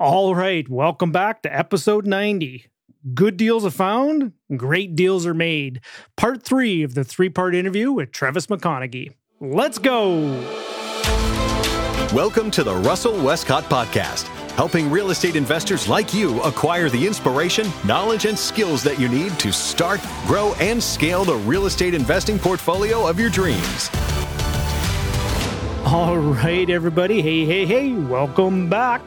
All right, welcome back to episode 90. Good deals are found, great deals are made. Part three of the three part interview with Trevis McConaghy. Let's go. Welcome to the Russell Westcott Podcast, helping real estate investors like you acquire the inspiration, knowledge, and skills that you need to start, grow, and scale the real estate investing portfolio of your dreams. All right, everybody. Hey, hey, hey. Welcome back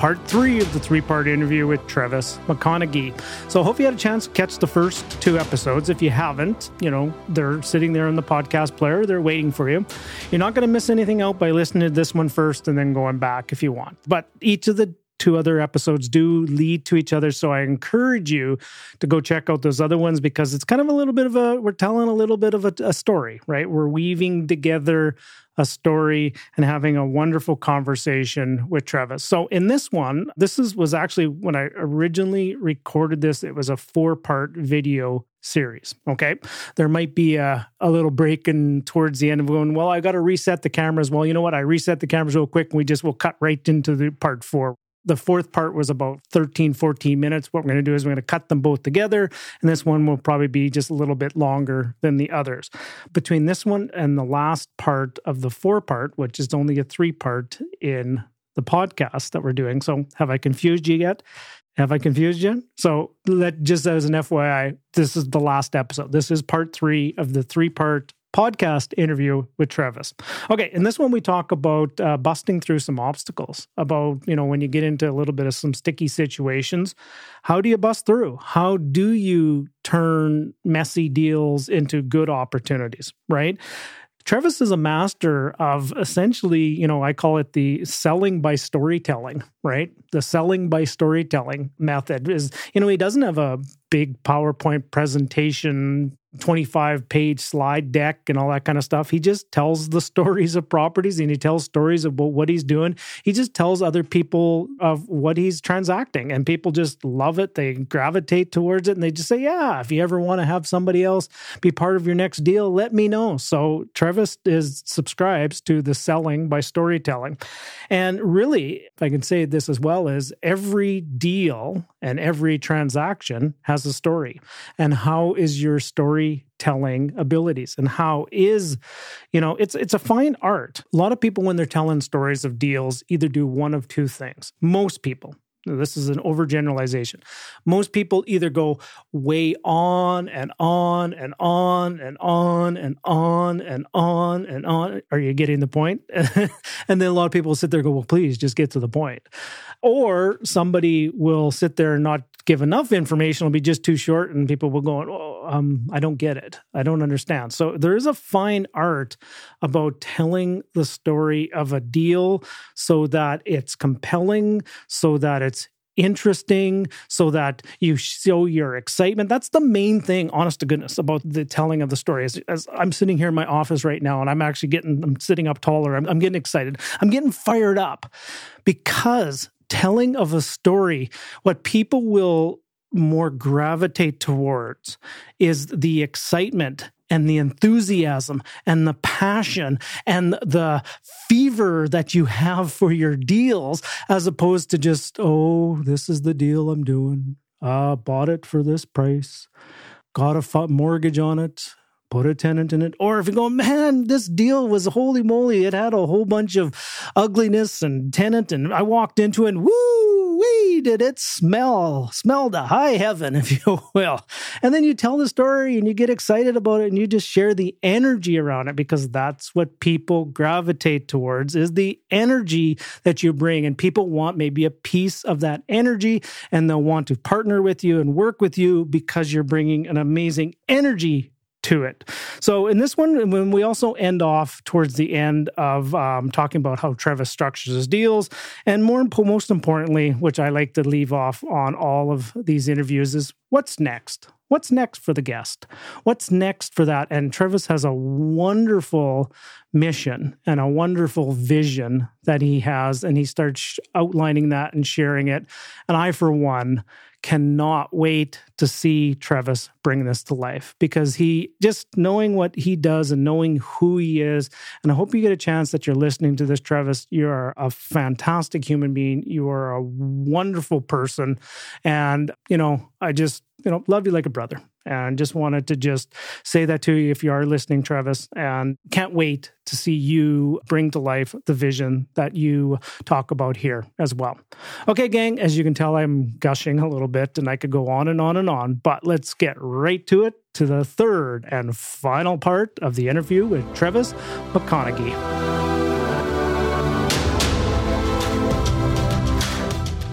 part three of the three part interview with Trevis McConaghy. So I hope you had a chance to catch the first two episodes. If you haven't, you know, they're sitting there in the podcast player, they're waiting for you. You're not going to miss anything out by listening to this one first and then going back if you want. But each of the two other episodes do lead to each other. So I encourage you to go check out those other ones because it's kind of a little bit of a, we're telling a little bit of a, a story, right? We're weaving together a story and having a wonderful conversation with Trevis. So in this one, this is was actually when I originally recorded this, it was a four-part video series. Okay. There might be a, a little break in towards the end of going, well, I got to reset the cameras. Well, you know what? I reset the cameras real quick and we just will cut right into the part four. The fourth part was about 13, 14 minutes. What we're going to do is we're going to cut them both together. And this one will probably be just a little bit longer than the others. Between this one and the last part of the four part, which is only a three part in the podcast that we're doing. So have I confused you yet? Have I confused you? So let just as an FYI, this is the last episode. This is part three of the three part podcast interview with Trevis. Okay, in this one we talk about uh, busting through some obstacles. About you know when you get into a little bit of some sticky situations, how do you bust through? How do you turn messy deals into good opportunities? Right. Trevis is a master of essentially, you know, I call it the selling by storytelling, right? The selling by storytelling method is, you know, he doesn't have a big PowerPoint presentation 25 page slide deck and all that kind of stuff. He just tells the stories of properties and he tells stories about what he's doing. He just tells other people of what he's transacting and people just love it. They gravitate towards it and they just say, Yeah, if you ever want to have somebody else be part of your next deal, let me know. So Trevis is subscribes to the selling by storytelling. And really, if I can say this as well, is every deal and every transaction has a story. And how is your storytelling abilities? And how is, you know, it's it's a fine art. A lot of people when they're telling stories of deals either do one of two things. Most people, this is an overgeneralization. Most people either go way on and on and on and on and on and on and on. Are you getting the point? and then a lot of people sit there go, well, please just get to the point. Or somebody will sit there and not give enough information, it'll be just too short, and people will go, oh, um, I don't get it. I don't understand. So there is a fine art about telling the story of a deal so that it's compelling, so that it's interesting so that you show your excitement. That's the main thing, honest to goodness, about the telling of the story. As, as I'm sitting here in my office right now and I'm actually getting, I'm sitting up taller, I'm, I'm getting excited, I'm getting fired up because telling of a story, what people will more gravitate towards is the excitement and the enthusiasm and the passion and the fever that you have for your deals as opposed to just, oh, this is the deal I'm doing. Uh, bought it for this price, got a mortgage on it, put a tenant in it. Or if you go, man, this deal was holy moly, it had a whole bunch of ugliness and tenant, and I walked into it and woo wee did it smell, smell to high heaven, if you will. And then you tell the story and you get excited about it and you just share the energy around it because that's what people gravitate towards is the energy that you bring. And people want maybe a piece of that energy and they'll want to partner with you and work with you because you're bringing an amazing energy to it. So in this one, when we also end off towards the end of um, talking about how Trevis structures his deals, and more most importantly, which I like to leave off on all of these interviews, is what's next? What's next for the guest? What's next for that? And Trevis has a wonderful mission and a wonderful vision that he has, and he starts outlining that and sharing it. And I, for one, cannot wait to see Trevis bring this to life because he just knowing what he does and knowing who he is. And I hope you get a chance that you're listening to this, Trevis. You are a fantastic human being. You are a wonderful person. And, you know, I just, you know, love you like a brother. And just wanted to just say that to you if you are listening, Trevis. And can't wait to see you bring to life the vision that you talk about here as well. Okay, gang, as you can tell, I'm gushing a little bit and I could go on and on and on, but let's get right to it to the third and final part of the interview with Trevis McConaghy.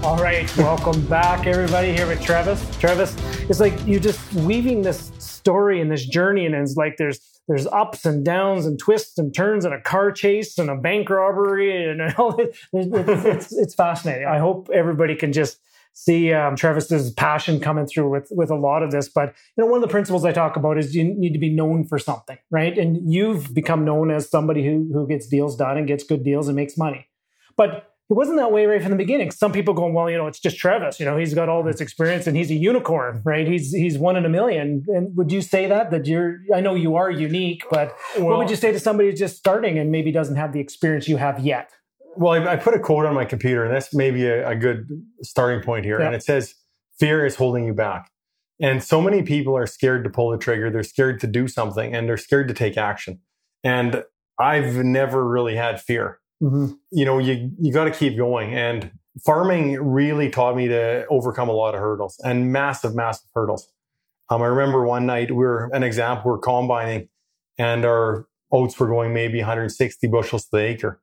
All right, welcome back, everybody, here with Trevis. Trevis, it's like you're just weaving this story and this journey, and it's like there's there's ups and downs and twists and turns and a car chase and a bank robbery and all. It's, it's, it's fascinating. I hope everybody can just see um, Trevis's passion coming through with with a lot of this. But you know, one of the principles I talk about is you need to be known for something, right? And you've become known as somebody who who gets deals done and gets good deals and makes money. But it wasn't that way right from the beginning. Some people going, well, you know, it's just Trevis. You know, he's got all this experience and he's a unicorn, right? He's he's one in a million. And would you say that that you're? I know you are unique, but well, what would you say to somebody who's just starting and maybe doesn't have the experience you have yet? Well, I, I put a quote on my computer, and that's maybe a, a good starting point here. Yeah. And it says, "Fear is holding you back." And so many people are scared to pull the trigger. They're scared to do something, and they're scared to take action. And I've never really had fear. Mm-hmm. You know, you you got to keep going. And farming really taught me to overcome a lot of hurdles and massive, massive hurdles. Um, I remember one night we were an example we're combining, and our oats were going maybe 160 bushels to the acre.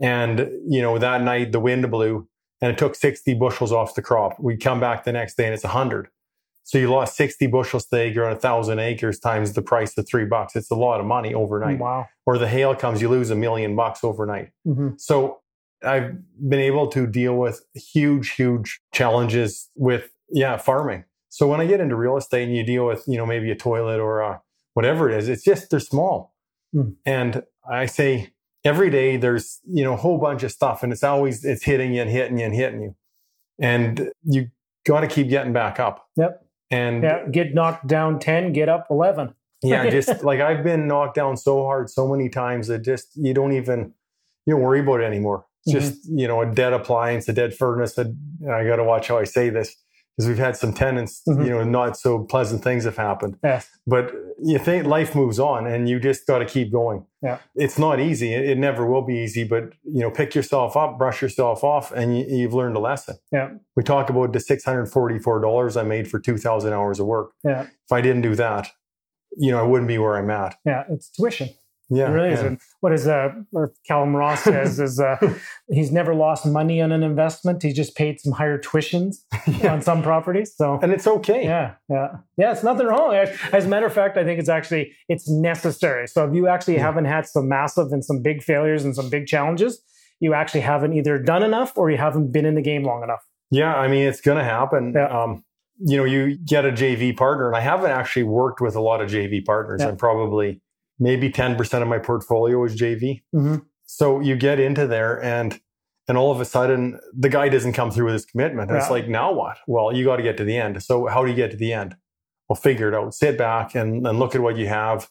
And you know that night the wind blew, and it took 60 bushels off the crop. We come back the next day and it's 100. So you lost 60 bushels to acre on a thousand acres times the price of three bucks. It's a lot of money overnight. Wow. Or the hail comes, you lose a million bucks overnight. Mm-hmm. So I've been able to deal with huge, huge challenges with, yeah, farming. So when I get into real estate and you deal with, you know, maybe a toilet or a, whatever it is, it's just, they're small. Mm. And I say every day there's, you know, a whole bunch of stuff and it's always, it's hitting you and hitting you and hitting you. And you got to keep getting back up. Yep. And yeah, get knocked down 10, get up 11. yeah, just like I've been knocked down so hard so many times that just you don't even you don't worry about it anymore. It's mm-hmm. just, you know, a dead appliance, a dead furnace. A, I got to watch how I say this because we've had some tenants, mm-hmm. you know, not so pleasant things have happened. Yes. But you think life moves on and you just got to keep going. Yeah. It's not easy. It, never will be easy, but you know, pick yourself up, brush yourself off and you, have learned a lesson. Yeah. We talk about the $644 I made for 2000 hours of work. Yeah. If I didn't do that, you know, I wouldn't be where I'm at. Yeah. It's tuition. Yeah, it really yeah. is. And what is uh, or Callum Ross says is uh, he's never lost money on an investment. He just paid some higher tuitions yeah. on some properties. So and it's okay. Yeah, yeah, yeah. It's nothing wrong. As a matter of fact, I think it's actually it's necessary. So if you actually yeah. haven't had some massive and some big failures and some big challenges, you actually haven't either done enough or you haven't been in the game long enough. Yeah, I mean it's going to happen. Um, you know, you get a JV partner, and I haven't actually worked with a lot of JV partners. I'm probably maybe 10% of my portfolio is JV. Mm-hmm. So you get into there and and all of a sudden the guy doesn't come through with his commitment. And yeah. It's like, now what? Well, you got to get to the end. So how do you get to the end? Well, figure it out. Sit back and, and look at what you have.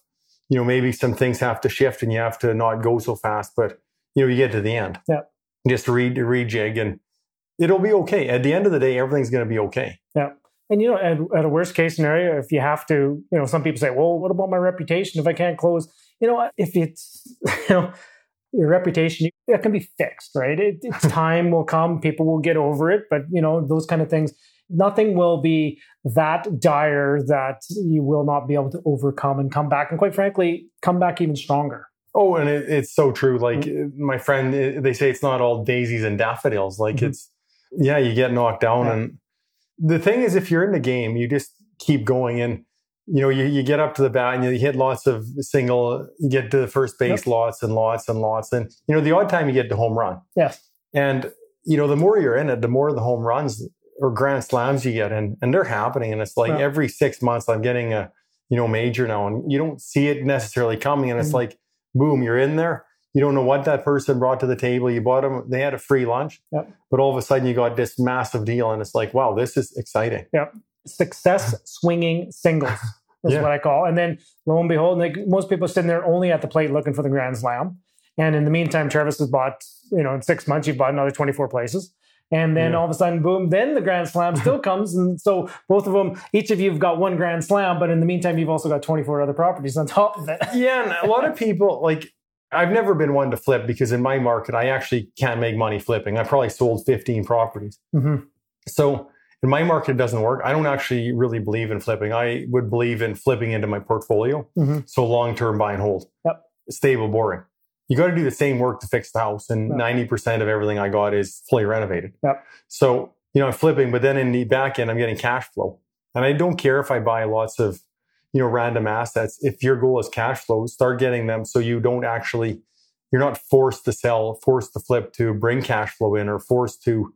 You know, maybe some things have to shift and you have to not go so fast, but you know, you get to the end. Yeah. Just re- rejig and it'll be okay. At the end of the day, everything's going to be okay. Yeah. And you know, at, at, a worst case scenario, if you have to, you know, some people say, "Well, what about my reputation if I can't close?" You know, if it's, you know, your reputation, that can be fixed, right? It, it's time will come, people will get over it, but you know, those kind of things. Nothing will be that dire that you will not be able to overcome and come back, and quite frankly, come back even stronger. Oh, and it, it's so true. Like mm-hmm. my friend, they say it's not all daisies and daffodils. Like mm-hmm. it's, yeah, you get knocked down yeah. and the thing is, if you're in the game, you just keep going and you know, you, you get up to the bat and you hit lots of single, you get to the first base yep. lots and lots and lots. And, you know, the odd time you get to home run. Yes. And, you know, the more you're in it, the more the home runs or grand slams you get and and they're happening and it's like every six months i'm getting a you know major now and you don't see it necessarily coming and it's Mhm. like boom you're in there you don't know what that person brought to the table you bought them they had a free lunch Yep. but all of a sudden you got this massive deal and it's like wow this is exciting Success swinging singles is Yeah. what I call. And then lo and behold, like most people sitting there only at the plate looking for the grand slam. And in the meantime, Trevis has bought, you know, in six months, you've bought another 24 places. And then Yeah. all of a sudden, boom, then the grand slam still comes. And so both of them, each of you have got one grand slam, but in the meantime, you've also got 24 other properties on top of it. yeah and a lot of people like i've never been one to flip because in my market i actually can't make money flipping i probably sold 15 properties Mhm. So in my market, it doesn't work. I don't actually really believe in flipping. I would believe in flipping into my portfolio. Mhm. So long term buy and hold. Yep. Stable, boring. You got to do the same work to fix the house, and Yep. ninety percent of everything I got is fully renovated. Yep. So you know, I'm flipping, but then in the back end, I'm getting cash flow, and I don't care if I buy lots of you know random assets. If your goal is cash flow, start getting them so you don't actually you're not forced to sell, forced to flip to bring cash flow in, or forced to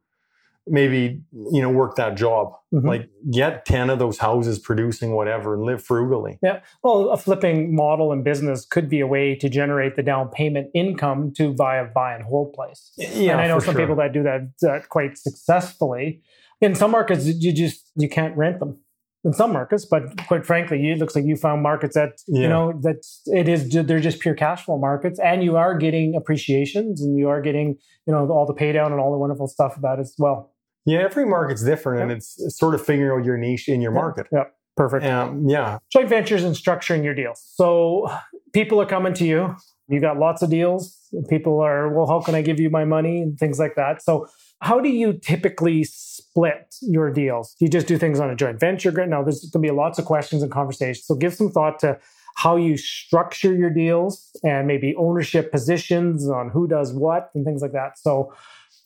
maybe you know work that job Mhm. like get 10 of those houses producing whatever and live frugally Yeah. Well, a flipping model in business could be a way to generate the down payment income to buy a buy and hold place. yeah and I know some sure. people that do that, that quite successfully. In some markets, you just you can't rent them. In some markets, but quite frankly, it looks like you found markets that you know that it is they're just pure cash flow markets, and you are getting appreciations, and you are getting you know all the pay down and all the wonderful stuff about as well. yeah every market's different and it's sort of figuring out your niche in your market Yeah, perfect. um, yeah joint ventures and structuring your deals. So people are coming to you. You got lots of deals. People are, well, how can I give you my money and things like that. So how do you typically split your deals? Do you just do things on a joint venture? Now there's going to be lots of questions and conversations. So give some thought to how you structure your deals and maybe ownership positions on who does what and things like that. So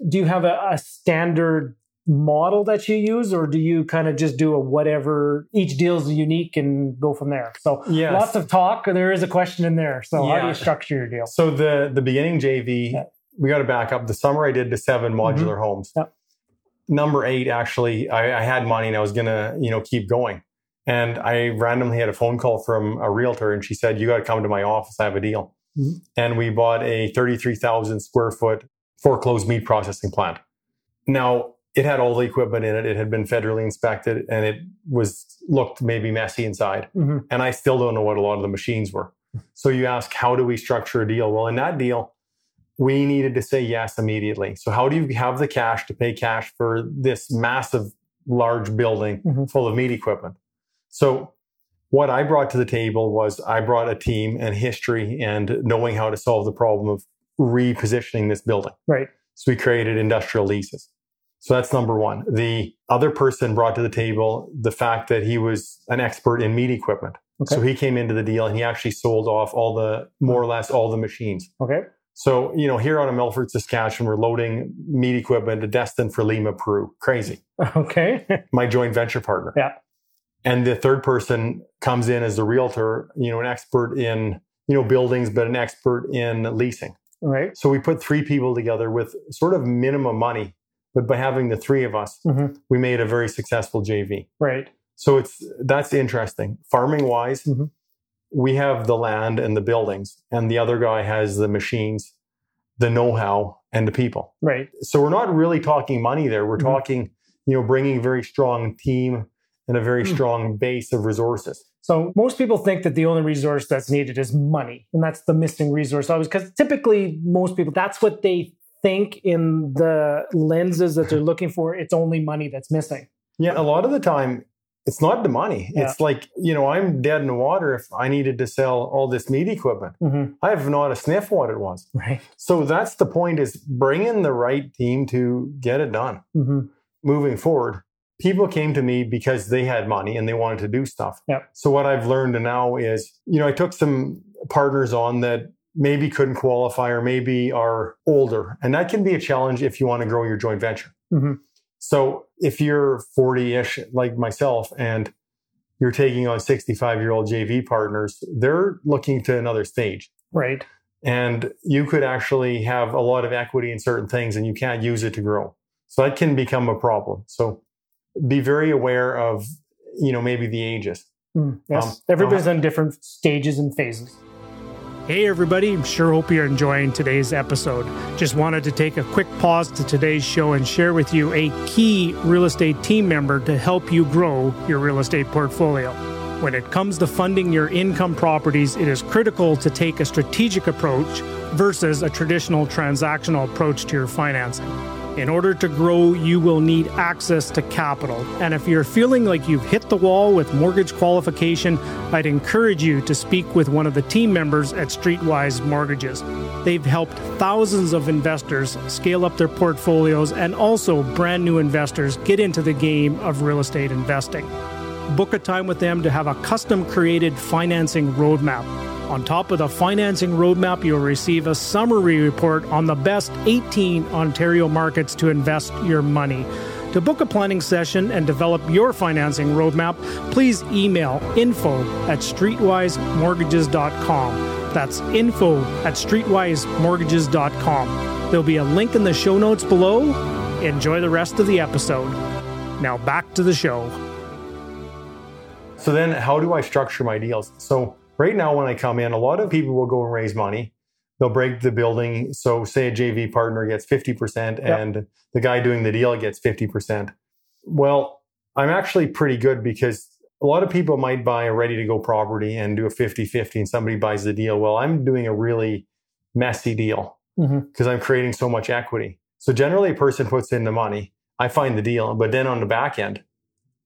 do you have a, a standard model that you use or do you kind of just do a whatever each deal is unique and go from there? So Yes. lots of talk there is a question in there. So how do you structure your deal? So the the beginning jv Yeah. we got to back up. The summer i did the seven modular homes. Yep. number eight actually I, I had money and i was gonna you know keep going. And i randomly had a phone call from a realtor and she said you got to come to my office. I have a deal. Mhm. and we bought a 33000 square foot foreclosed meat processing plant. Now it had all the equipment in it. It had been federally inspected and it was looked maybe messy inside. Mhm. and i still don't know what a lot of the machines were. So you ask how do we structure a deal? Well in that deal we needed to say yes immediately. So how do you have the cash to pay cash for this massive large building Mhm. full of meat equipment? So what i brought to the table was i brought a team and history and knowing how to solve the problem of repositioning this building. Right. So we created industrial leases. So that's number one. The other person brought to the table the fact that he was an expert in meat equipment. Okay. So he came into the deal and he actually sold off all the, more or less all the machines. okay So, you know, here on a Melfort, Saskatchewan, we're loading meat equipment destined for Lima, Peru. Crazy. okay My joint venture partner. Yeah. And the third person comes in as the realtor, you know, an expert in, you know, buildings, but an expert in leasing. right So we put three people together with sort of minimum money, but by having the three of us, Mhm. we made a very successful JV. right So it's that's interesting. Farming wise, Mhm. we have the land and the buildings, and the other guy has the machines, the know-how, and the people. right So we're not really talking money there. We're Mhm. talking, you know, bringing a very strong team and a very Mm. strong base of resources. So most people think that the only resource that's needed is money, and that's the missing resource always. Because typically, most people that's what they think in the lenses that they're looking for. It's only money that's missing. Yeah, a lot of the time, it's not the money. Yeah. It's like, you know, I'm dead in the water if I needed to sell all this meat equipment. Mhm. I have not a sniff what it was. Right. So that's the point is bring in the right team to get it done. hmm Moving forward, people came to me because they had money and they wanted to do stuff. Yep. So what I've learned now is, you know, I took some partners on that maybe couldn't qualify or maybe are older. And that can be a challenge if you want to grow your joint venture. Mhm. So if you're 40 ish like myself and you're taking on 65 year old JV partners, they're looking to another stage. Right. And you could actually have a lot of equity in certain things and you can't use it to grow. So that can become a problem. So be very aware of, you know, maybe the ages. Mm, yes. Um, Everybody's on different stages and phases. Hey, everybody. I'm sure hope you're enjoying today's episode. Just wanted to take a quick pause to today's show and share with you a key real estate team member to help you grow your real estate portfolio. When it comes to funding your income properties, it is critical to take a strategic approach versus a traditional transactional approach to your financing. In order to grow, you will need access to capital. And if you're feeling like you've hit the wall with mortgage qualification, I'd encourage you to speak with one of the team members at Streetwise Mortgages. They've helped thousands of investors scale up their portfolios and also brand new investors get into the game of real estate investing. Book a time with them to have a custom created financing roadmap on top of the financing roadmap, you'll receive a summary report on the best 18 Ontario markets to invest your money. To book a planning session and develop your financing roadmap, please email info at streetwisemortgages.com. That's info at streetwisemortgages.com. There'll be a link in the show notes below. Enjoy the rest of the episode. Now back to the show. So, then how do I structure my deals? So, Right now, when I come in, a lot of people will go and raise money. They'll break the building. So, say a JV partner gets 50% and yep. the guy doing the deal gets 50%. Well, I'm actually pretty good because a lot of people might buy a ready to go property and do a 50 50 and somebody buys the deal. Well, I'm doing a really messy deal because mm-hmm. I'm creating so much equity. So, generally, a person puts in the money. I find the deal, but then on the back end,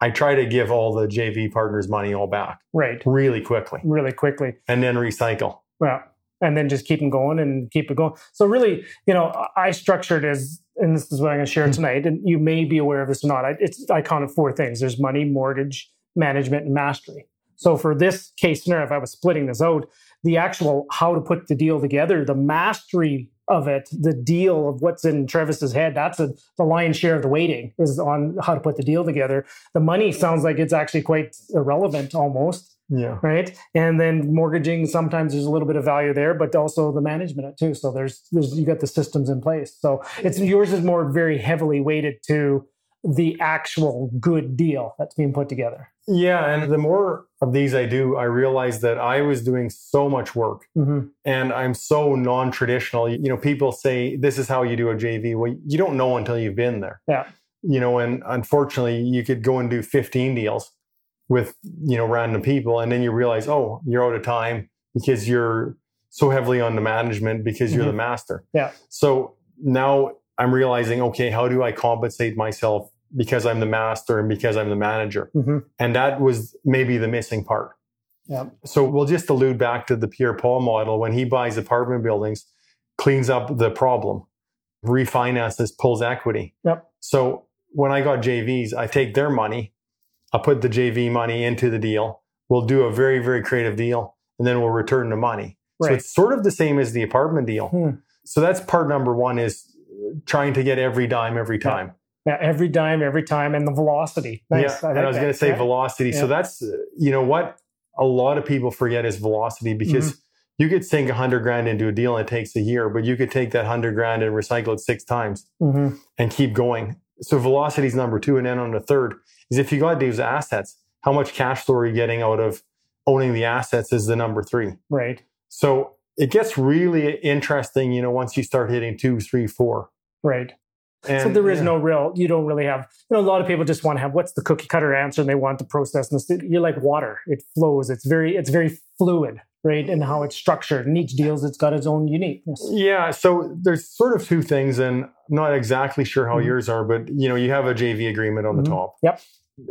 I try to give all the JV partners money all back. Right. Really quickly. Really quickly. And then recycle. Well, and then just keep them going and keep it going. So really, you know, I structured as, and this is what I'm going to share hmm. tonight, and you may be aware of this or not. It's I count of four things. There's money, mortgage, management, and mastery. So for this case scenario, if I was splitting this out, the actual how to put the deal together, the mastery of it, the deal of what's in Trevis's head, that's a, the lion's share of the waiting is on how to put the deal together. The money sounds like it's actually quite irrelevant almost. Yeah. Right. And then mortgaging, sometimes there's a little bit of value there, but also the management too. So there's, there's, you got the systems in place. So it's, yours is more very heavily weighted to the actual good deal that's being put together. Yeah, and the more of these I do, I realize that I was doing so much work mm-hmm. and I'm so non traditional. You know, people say this is how you do a JV. Well, you don't know until you've been there. Yeah. You know, and unfortunately, you could go and do 15 deals with, you know, random people and then you realize, oh, you're out of time because you're so heavily on the management because mm-hmm. you're the master. Yeah. So now I'm realizing, okay, how do I compensate myself because I'm the master and because I'm the manager? Mm-hmm. And that was maybe the missing part. Yeah. So we'll just allude back to the Pierre Paul model when he buys apartment buildings, cleans up the problem, refinances, pulls equity. Yep. So when I got JVs, I take their money, I put the JV money into the deal. We'll do a very, very creative deal, and then we'll return the money. Right. So it's sort of the same as the apartment deal. Hmm. So that's part number one is trying to get every dime every time. Yeah, every dime, every time, and the velocity. Nice. Yeah, I and I was going to say yeah. velocity. So that's you know what a lot of people forget is velocity because mm-hmm. you could sink a hundred grand into a deal and it takes a year, but you could take that hundred grand and recycle it six times mm-hmm. and keep going. So velocity is number two, and then on the third is if you got these assets, how much cash flow are you getting out of owning the assets is the number three. Right. So it gets really interesting, you know, once you start hitting two, three, four. Right. And, so there is yeah. no real, you don't really have, you know, a lot of people just want to have what's the cookie cutter answer and they want to process. And you're like water, it flows. It's very, it's very fluid, right? And how it's structured. And each deals, it's got its own uniqueness. Yeah. So there's sort of two things, and I'm not exactly sure how mm-hmm. yours are, but you know, you have a JV agreement on the mm-hmm. top. Yep.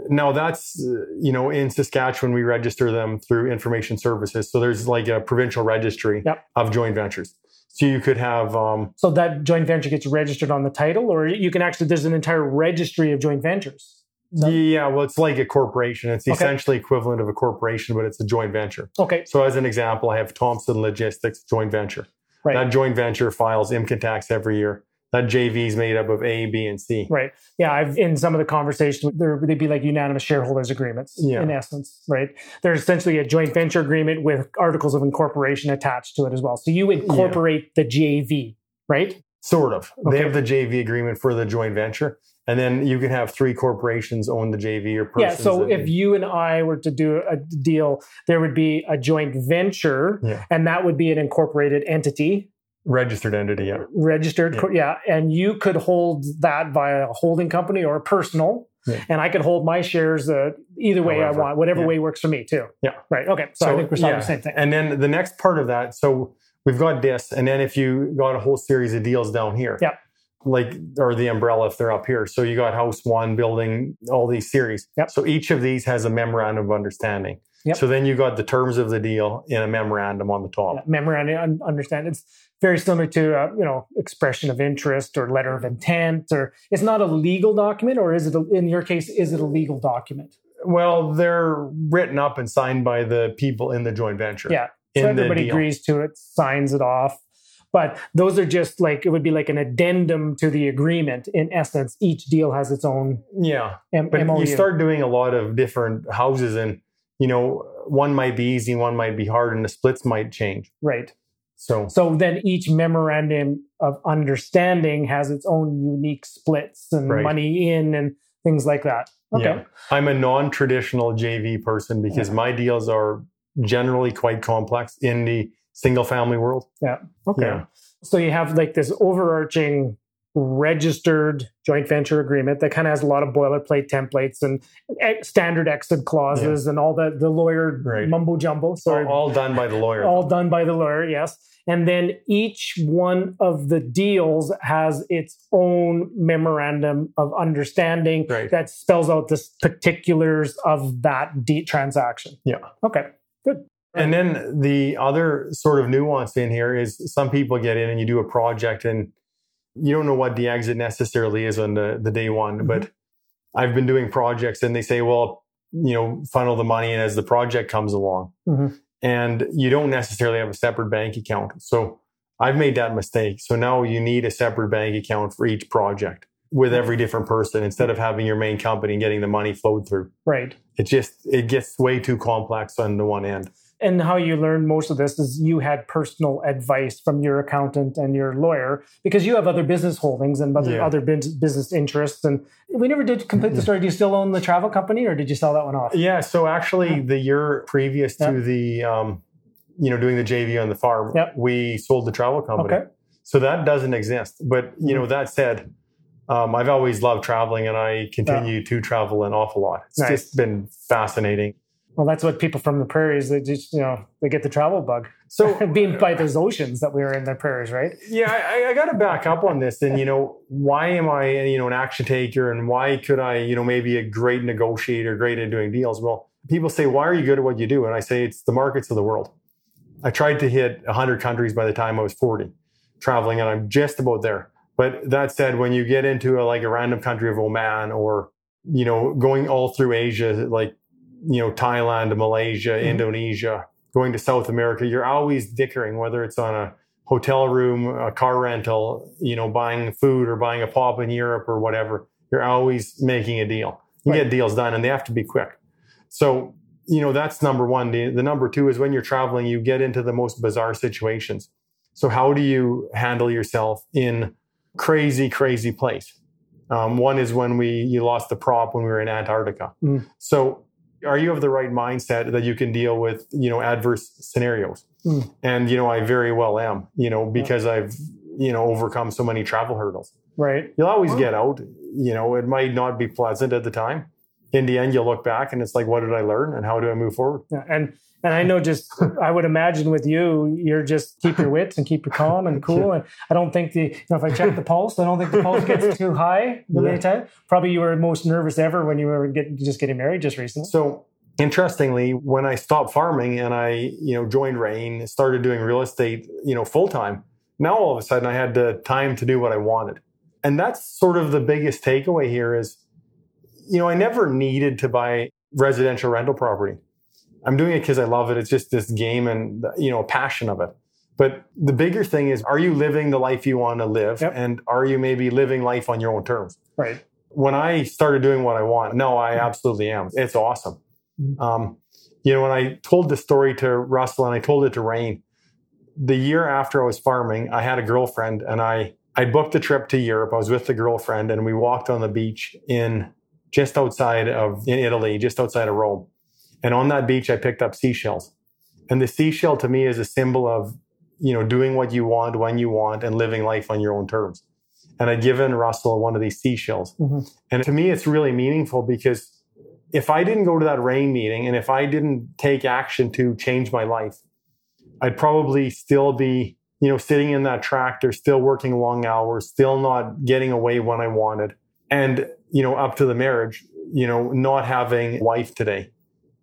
Now that's, uh, you know, in Saskatchewan, we register them through information services. So there's like a provincial registry yep. of joint ventures. So you could have. Um, so that joint venture gets registered on the title, or you can actually, there's an entire registry of joint ventures. Yeah, well, it's like a corporation. It's okay. essentially equivalent of a corporation, but it's a joint venture. Okay. So, as an example, I have Thompson Logistics joint venture. Right. That joint venture files income tax every year that JV is made up of A, B, and C. Right. Yeah. I've in some of the conversations, there they'd be like unanimous shareholders agreements. Yeah. In essence, right? There's essentially a joint venture agreement with articles of incorporation attached to it as well. So you incorporate yeah. the JV, right? Sort of. Okay. They have the JV agreement for the joint venture, And then you can have three corporations own the JV or Yeah. So if you and I were to do a deal, there would be a joint venture, Yeah. and that would be an incorporated entity, registered entity, yeah. registered. Yeah. Yeah. And you could hold that via a holding company or a personal. Yeah. And I could hold my shares uh, either way However, I want, whatever yeah. way works for me too. Yeah. Right. Okay. So, I think we're talking the same thing. And then the next part of that, so we've got this, and then if you got a whole series of deals down here, Yeah. like or the umbrella if they're up here. So you got House One building all these series. Yep. So each of these has a memorandum of understanding. Yep. So then you got the terms of the deal in a memorandum on the top. Yeah, memorandum un- understand it's very similar to uh, you know expression of interest or letter of intent or it's not a legal document or is it a, in your case is it a legal document Well, they're written up and signed by the people in the joint venture. yeah so everybody agrees to it signs it off but those are just like it would be like an addendum to the agreement in essence each deal has its own Yeah. M- But MOU. you start doing a lot of different houses and you know, one might be easy, one might be hard, and the splits might change. right So so then each memorandum of understanding has its own unique splits and Right. money in and things like that okay Yeah. I'm a non-traditional JV person because Yeah. my deals are generally quite complex in the single family world. Yeah. Okay. Yeah. So you have like this overarching registered joint venture agreement that kind of has a lot of boilerplate templates and eh, standard exit clauses and all the the lawyer Right. mumbo jumbo. Sorry, All, all done by the lawyer. all done by the lawyer, yes. And then each one of the deals has its own memorandum of understanding Right. that spells out the particulars of that de- transaction. Yeah. Okay. Good. And then the other sort of nuance in here is some people get in and you do a project and you don't know what the exit necessarily is on the, the day one. Mhm. But I've been doing projects and they say, well, you know, funnel the money in as the project comes along. Mhm. And you don't necessarily have a separate bank account. So I've made that mistake. So now you need a separate bank account for each project with every different person instead of having your main company and getting the money flowed through. Right. It just it gets way too complex on the one end. And how you learned most of this is you had personal advice from your accountant and your lawyer because you have other business holdings and other, Yeah. other business interests. And we never did complete the story. Do you still own the travel company or did you sell that one off? Yeah, so actually, the year previous to Yeah. the, um, you know, doing the JV on the farm, Yep. we sold the travel company. Okay. So that doesn't exist. But you know, that said, um, I've always loved traveling, and I continue to travel an awful lot. It's Nice. just been fascinating. Well, that's what people from the prairies, they just, you know, they get the travel bug. So Being by those uh, oceans that we were in the prairies, right? yeah, I, I got to back up on this. And you know, why am I, you know, an action taker, and why could I, you know, maybe a great negotiator, great at doing deals? Well, people say, why are you good at what you do? And I say, it's the markets of the world. I tried to hit 100 countries by the time I was 40, traveling, and I'm just about there. But that said, when you get into a, like a random country of Oman, or you know, going all through Asia, like you know, Thailand, Malaysia, Mhm. Indonesia, going to South America, you're always dickering whether it's on a hotel room, a car rental, you know, buying food or buying a pop in Europe or whatever. You're always making a deal. You Right. get deals done and they have to be quick. So, you know, that's number one. The, the number two is when you're traveling, you get into the most bizarre situations. So, how do you handle yourself in crazy, crazy place? Um, one is when we you lost the prop when we were in Antarctica. Mm. So, are you of the right mindset that you can deal with you know adverse scenarios? Mm. And you know, I very well am. You know, because I've you know overcome so many travel hurdles. Right. You'll always get out. You know, it might not be pleasant at the time. In the end, you'll look back and it's like, what did I learn, and how do I move forward? Yeah, and and I know just I would imagine with you, you're just keep your wits and keep your calm and cool. And I don't think the you know, if I check the pulse, I don't think the pulse gets too high the Yeah. time. Probably you were most nervous ever when you were get, just getting married just recently. So interestingly, when I stopped farming and I, you know, joined REIN, started doing real estate, you know, full time, now all of a sudden I had the time to do what I wanted. And that's sort of the biggest takeaway here is, you know, I never needed to buy residential rental property. I'm doing it because I love it. It's just this game and, you know, passion of it. But the bigger thing is, are you living the life you want to live? Yep. And are you maybe living life on your own terms? Right. when I started doing what I want, no, I absolutely am. It's awesome. Mhm. Um, you know, when I told the story to Russell and I told it to REIN, the year after I was farming, I had a girlfriend and I I booked a trip to Europe. I was with a girlfriend and we walked on the beach in just outside of in Italy, just outside of Rome. And on that beach, I picked up seashells. And the seashell to me is a symbol of, you know, doing what you want when you want and living life on your own terms. And I'd given Russell one of these seashells. Mm-hmm. And to me, it's really meaningful because if I didn't go to that REIN meeting and if I didn't take action to change my life, I'd probably still be, you know, sitting in that tractor, still working long hours, still not getting away when I wanted. And, you know, up to the marriage, you know, not having wife today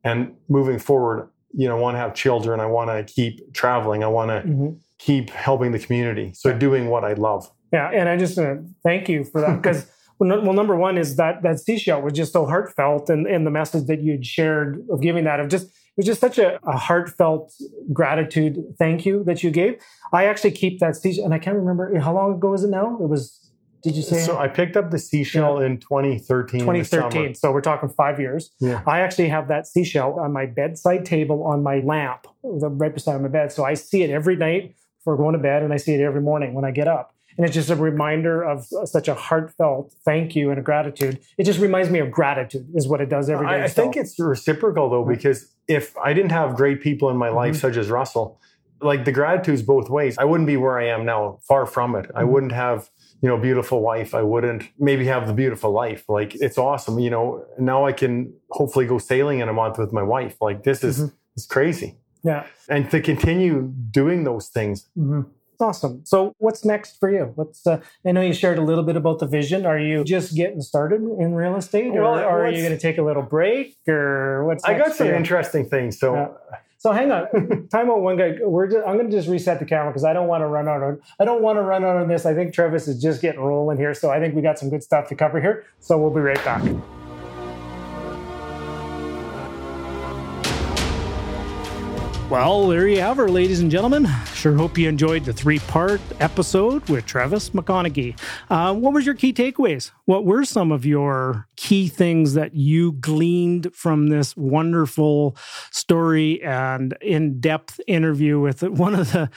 and moving forward, you know, I want to have children. I want to keep traveling. I want to mm-hmm. keep helping the community. So doing what I love. Yeah. And I just want to thank you for that because well, well, number one is that that seashell was just so heartfelt and, and the message that you had shared of giving that of just it was just such a, a, heartfelt gratitude thank you that you gave. I actually keep that seashell and I can't remember how long ago is it now? It was did you say? So I picked up the seashell yeah. in 2013. 2013. So we're talking five years. Yeah. I actually have that seashell on my bedside table on my lamp, right beside my bed. So I see it every night before going to bed, and I see it every morning when I get up. And it's just a reminder of such a heartfelt thank you and a gratitude. It just reminds me of gratitude, is what it does every day. I, I think it's reciprocal though, because if I didn't have great people in my life, mm-hmm. such as Russell, like the gratitude's both ways. I wouldn't be where I am now. Far from it. Mm-hmm. I wouldn't have you know, beautiful wife. I wouldn't maybe have the beautiful life. Like it's awesome. You know, now I can hopefully go sailing in a month with my wife. Like this is mm-hmm. is crazy. Yeah. And to continue doing those things. Mm-hmm. Awesome. So, what's next for you? What's uh, I know you shared a little bit about the vision. Are you just getting started in real estate, or, well, or are you going to take a little break, or what's? I got some interesting things. So, yeah. So hang on, time out one guy. We're just, I'm going to just reset the camera because I don't want to run out of I don't want to run out on this. I think Trevis is just getting rolling here, so I think we got some good stuff to cover here. So we'll be right back. Well, there you have her, ladies and gentlemen. Sure hope you enjoyed the three part episode with Trevis McConaghy. Uh, what was your key takeaways? What were some of your key things that you gleaned from this wonderful story and in depth interview with one of the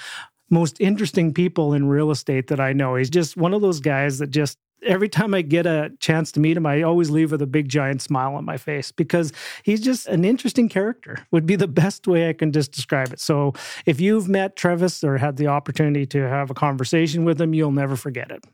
most interesting people in real estate that I know? He's just one of those guys that just every time I get a chance to meet him, I always leave with a big giant smile on my face because he's just an interesting character, would be the best way I can just describe it. So if you've met Trevis or had the opportunity to have a conversation with him, you'll never forget it.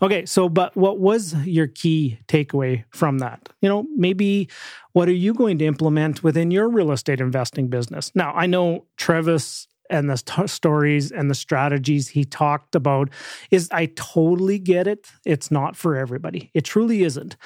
Okay, so but what was your key takeaway from that? You know, maybe what are you going to implement within your real estate investing business? Now, I know Trevis and the stories and the strategies he talked about is I totally get it. It's not for everybody. It truly isn't.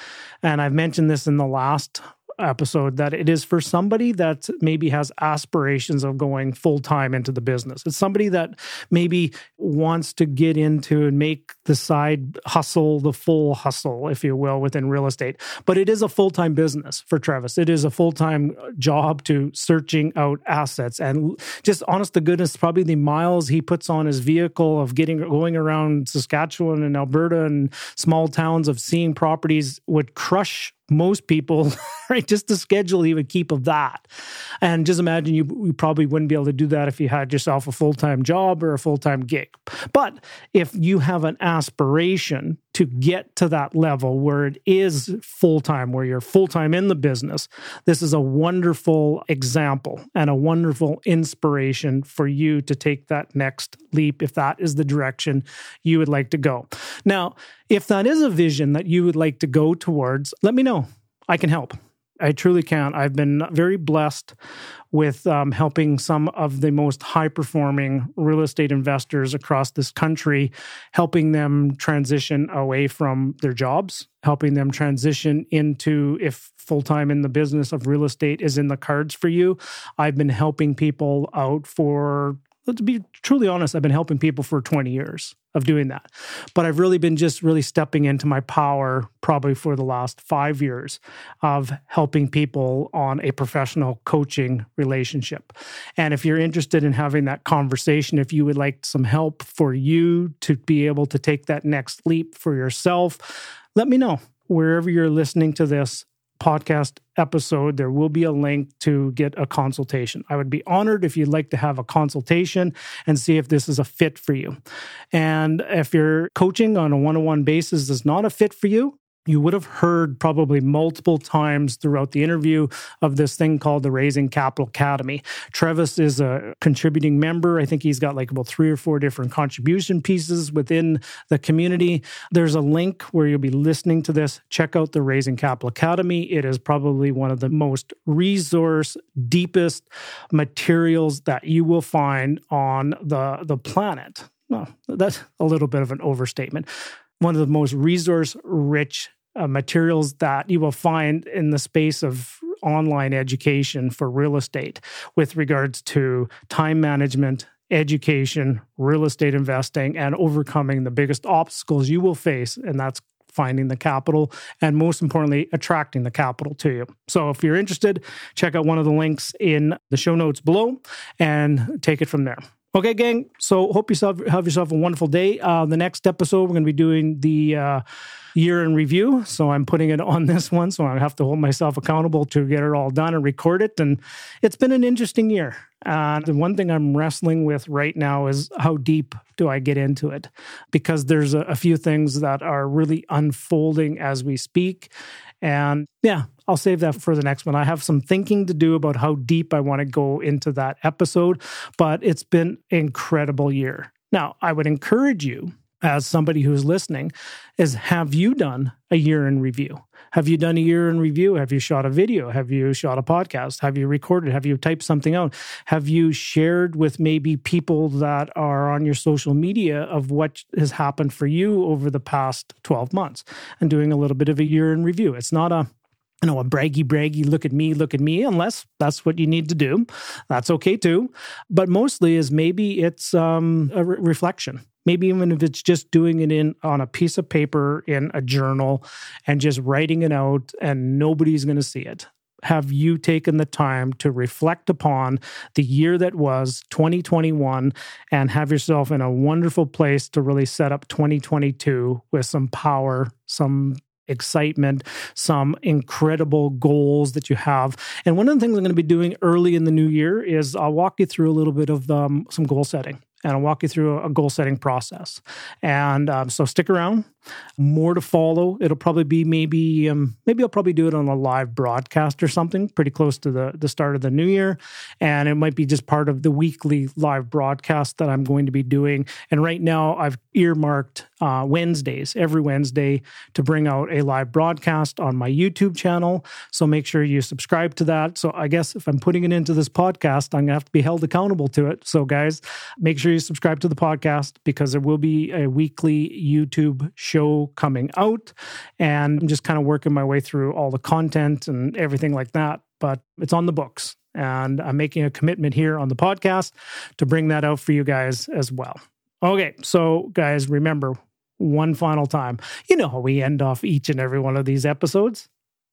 And I've mentioned this in the last episode that it is for somebody that maybe has aspirations of going full time into the business. It's somebody that maybe wants to get into and make the side hustle the full hustle, if you will, within real estate. But it is a full time business for Trevis. It is a full time job to searching out assets and just honest to goodness, probably the miles he puts on his vehicle of getting going around Saskatchewan and Alberta and small towns of seeing properties would crush most people, right? Just the schedule he would keep of that. And just imagine you, you probably wouldn't be able to do that if you had yourself a full time job or a full time gig. But if you have an aspiration to get to that level where it is full time, where you're full time in the business, this is a wonderful example and a wonderful inspiration for you to take that next leap if that is the direction you would like to go. Now, if that is a vision that you would like to go towards, let me know. I can help. I truly can't. I've been very blessed with um, helping some of the most high performing real estate investors across this country, helping them transition away from their jobs, helping them transition into if full time in the business of real estate is in the cards for you. I've been helping people out for to be truly honest, I've been helping people for 20 years of doing that. But I've really been just really stepping into my power probably for the last five years of helping people on a professional coaching relationship. And if you're interested in having that conversation, if you would like some help for you to be able to take that next leap for yourself, let me know. Wherever you're listening to this, podcast episode, there will be a link to get a consultation. I would be honored if you'd like to have a consultation and see if this is a fit for you. And if your coaching on a one on one basis is not a fit for you, you would have heard probably multiple times throughout the interview of this thing called the Raising Capital Academy. Trevis is a contributing member. I think he's got like about three or four different contribution pieces within the community. There's a link where you'll be listening to this. Check out the Raising Capital Academy. It is probably one of the most resource deepest materials that you will find on the the planet. No, that's a little bit of an overstatement one of the most resource rich uh, materials that you will find in the space of online education for real estate with regards to time management, education, real estate investing, and overcoming the biggest obstacles you will face, and that's finding the capital and most importantly attracting the capital to you. So if you're interested check out one of the links in the show notes below and take it from there Okay, gang. So hope you have yourself a wonderful day. Uh, the next episode, we're going to be doing the uh, year in review. So I'm putting it on this one. So I have to hold myself accountable to get it all done and record it. And it's been an interesting year. And the one thing I'm wrestling with right now is how deep do I get into it? Because there's a, a few things that are really unfolding as we speak. And yeah, I'll save that for the next one. I have some thinking to do about how deep I want to go into that episode, but it's been incredible year. Now, I would encourage you as somebody who's listening is have you done a year in review? Have you done a year in review? Have you shot a video? Have you shot a podcast? Have you recorded? Have you typed something out? Have you shared with maybe people that are on your social media of what has happened for you over the past 12 months and doing a little bit of a year in review? It's not a you know, a braggy, braggy, look at me, look at me, unless that's what you need to do. That's okay too. But mostly is maybe it's um, a re- reflection maybe even if it's just doing it in on a piece of paper in a journal and just writing it out and nobody's going to see it have you taken the time to reflect upon the year that was 2021 and have yourself in a wonderful place to really set up 2022 with some power, some excitement, some incredible goals that you have. And one of the things I'm going to be doing early in the new year is I'll walk you through a little bit of um, some goal setting and I'll walk you through a goal setting process. And um, so stick around. More to follow. It'll probably be maybe um, maybe I'll probably do it on a live broadcast or something pretty close to the the start of the new year, and it might be just part of the weekly live broadcast that I'm going to be doing. And right now I've earmarked uh, Wednesdays every Wednesday to bring out a live broadcast on my YouTube channel. So make sure you subscribe to that. So I guess if I'm putting it into this podcast, I'm gonna have to be held accountable to it. So guys, make sure you subscribe to the podcast because there will be a weekly YouTube show coming out. And I'm just kind of working my way through all the content and everything like that. But it's on the books. And I'm making a commitment here on the podcast to bring that out for you guys as well. Okay, so guys, remember one final time. You know how we end off each and every one of these episodes?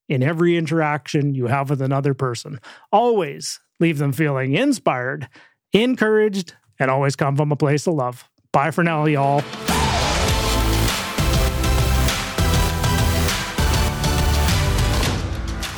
In every interaction you have with another person, always leave them feeling inspired, encouraged, and always come from a place of love. Bye for now, y'all.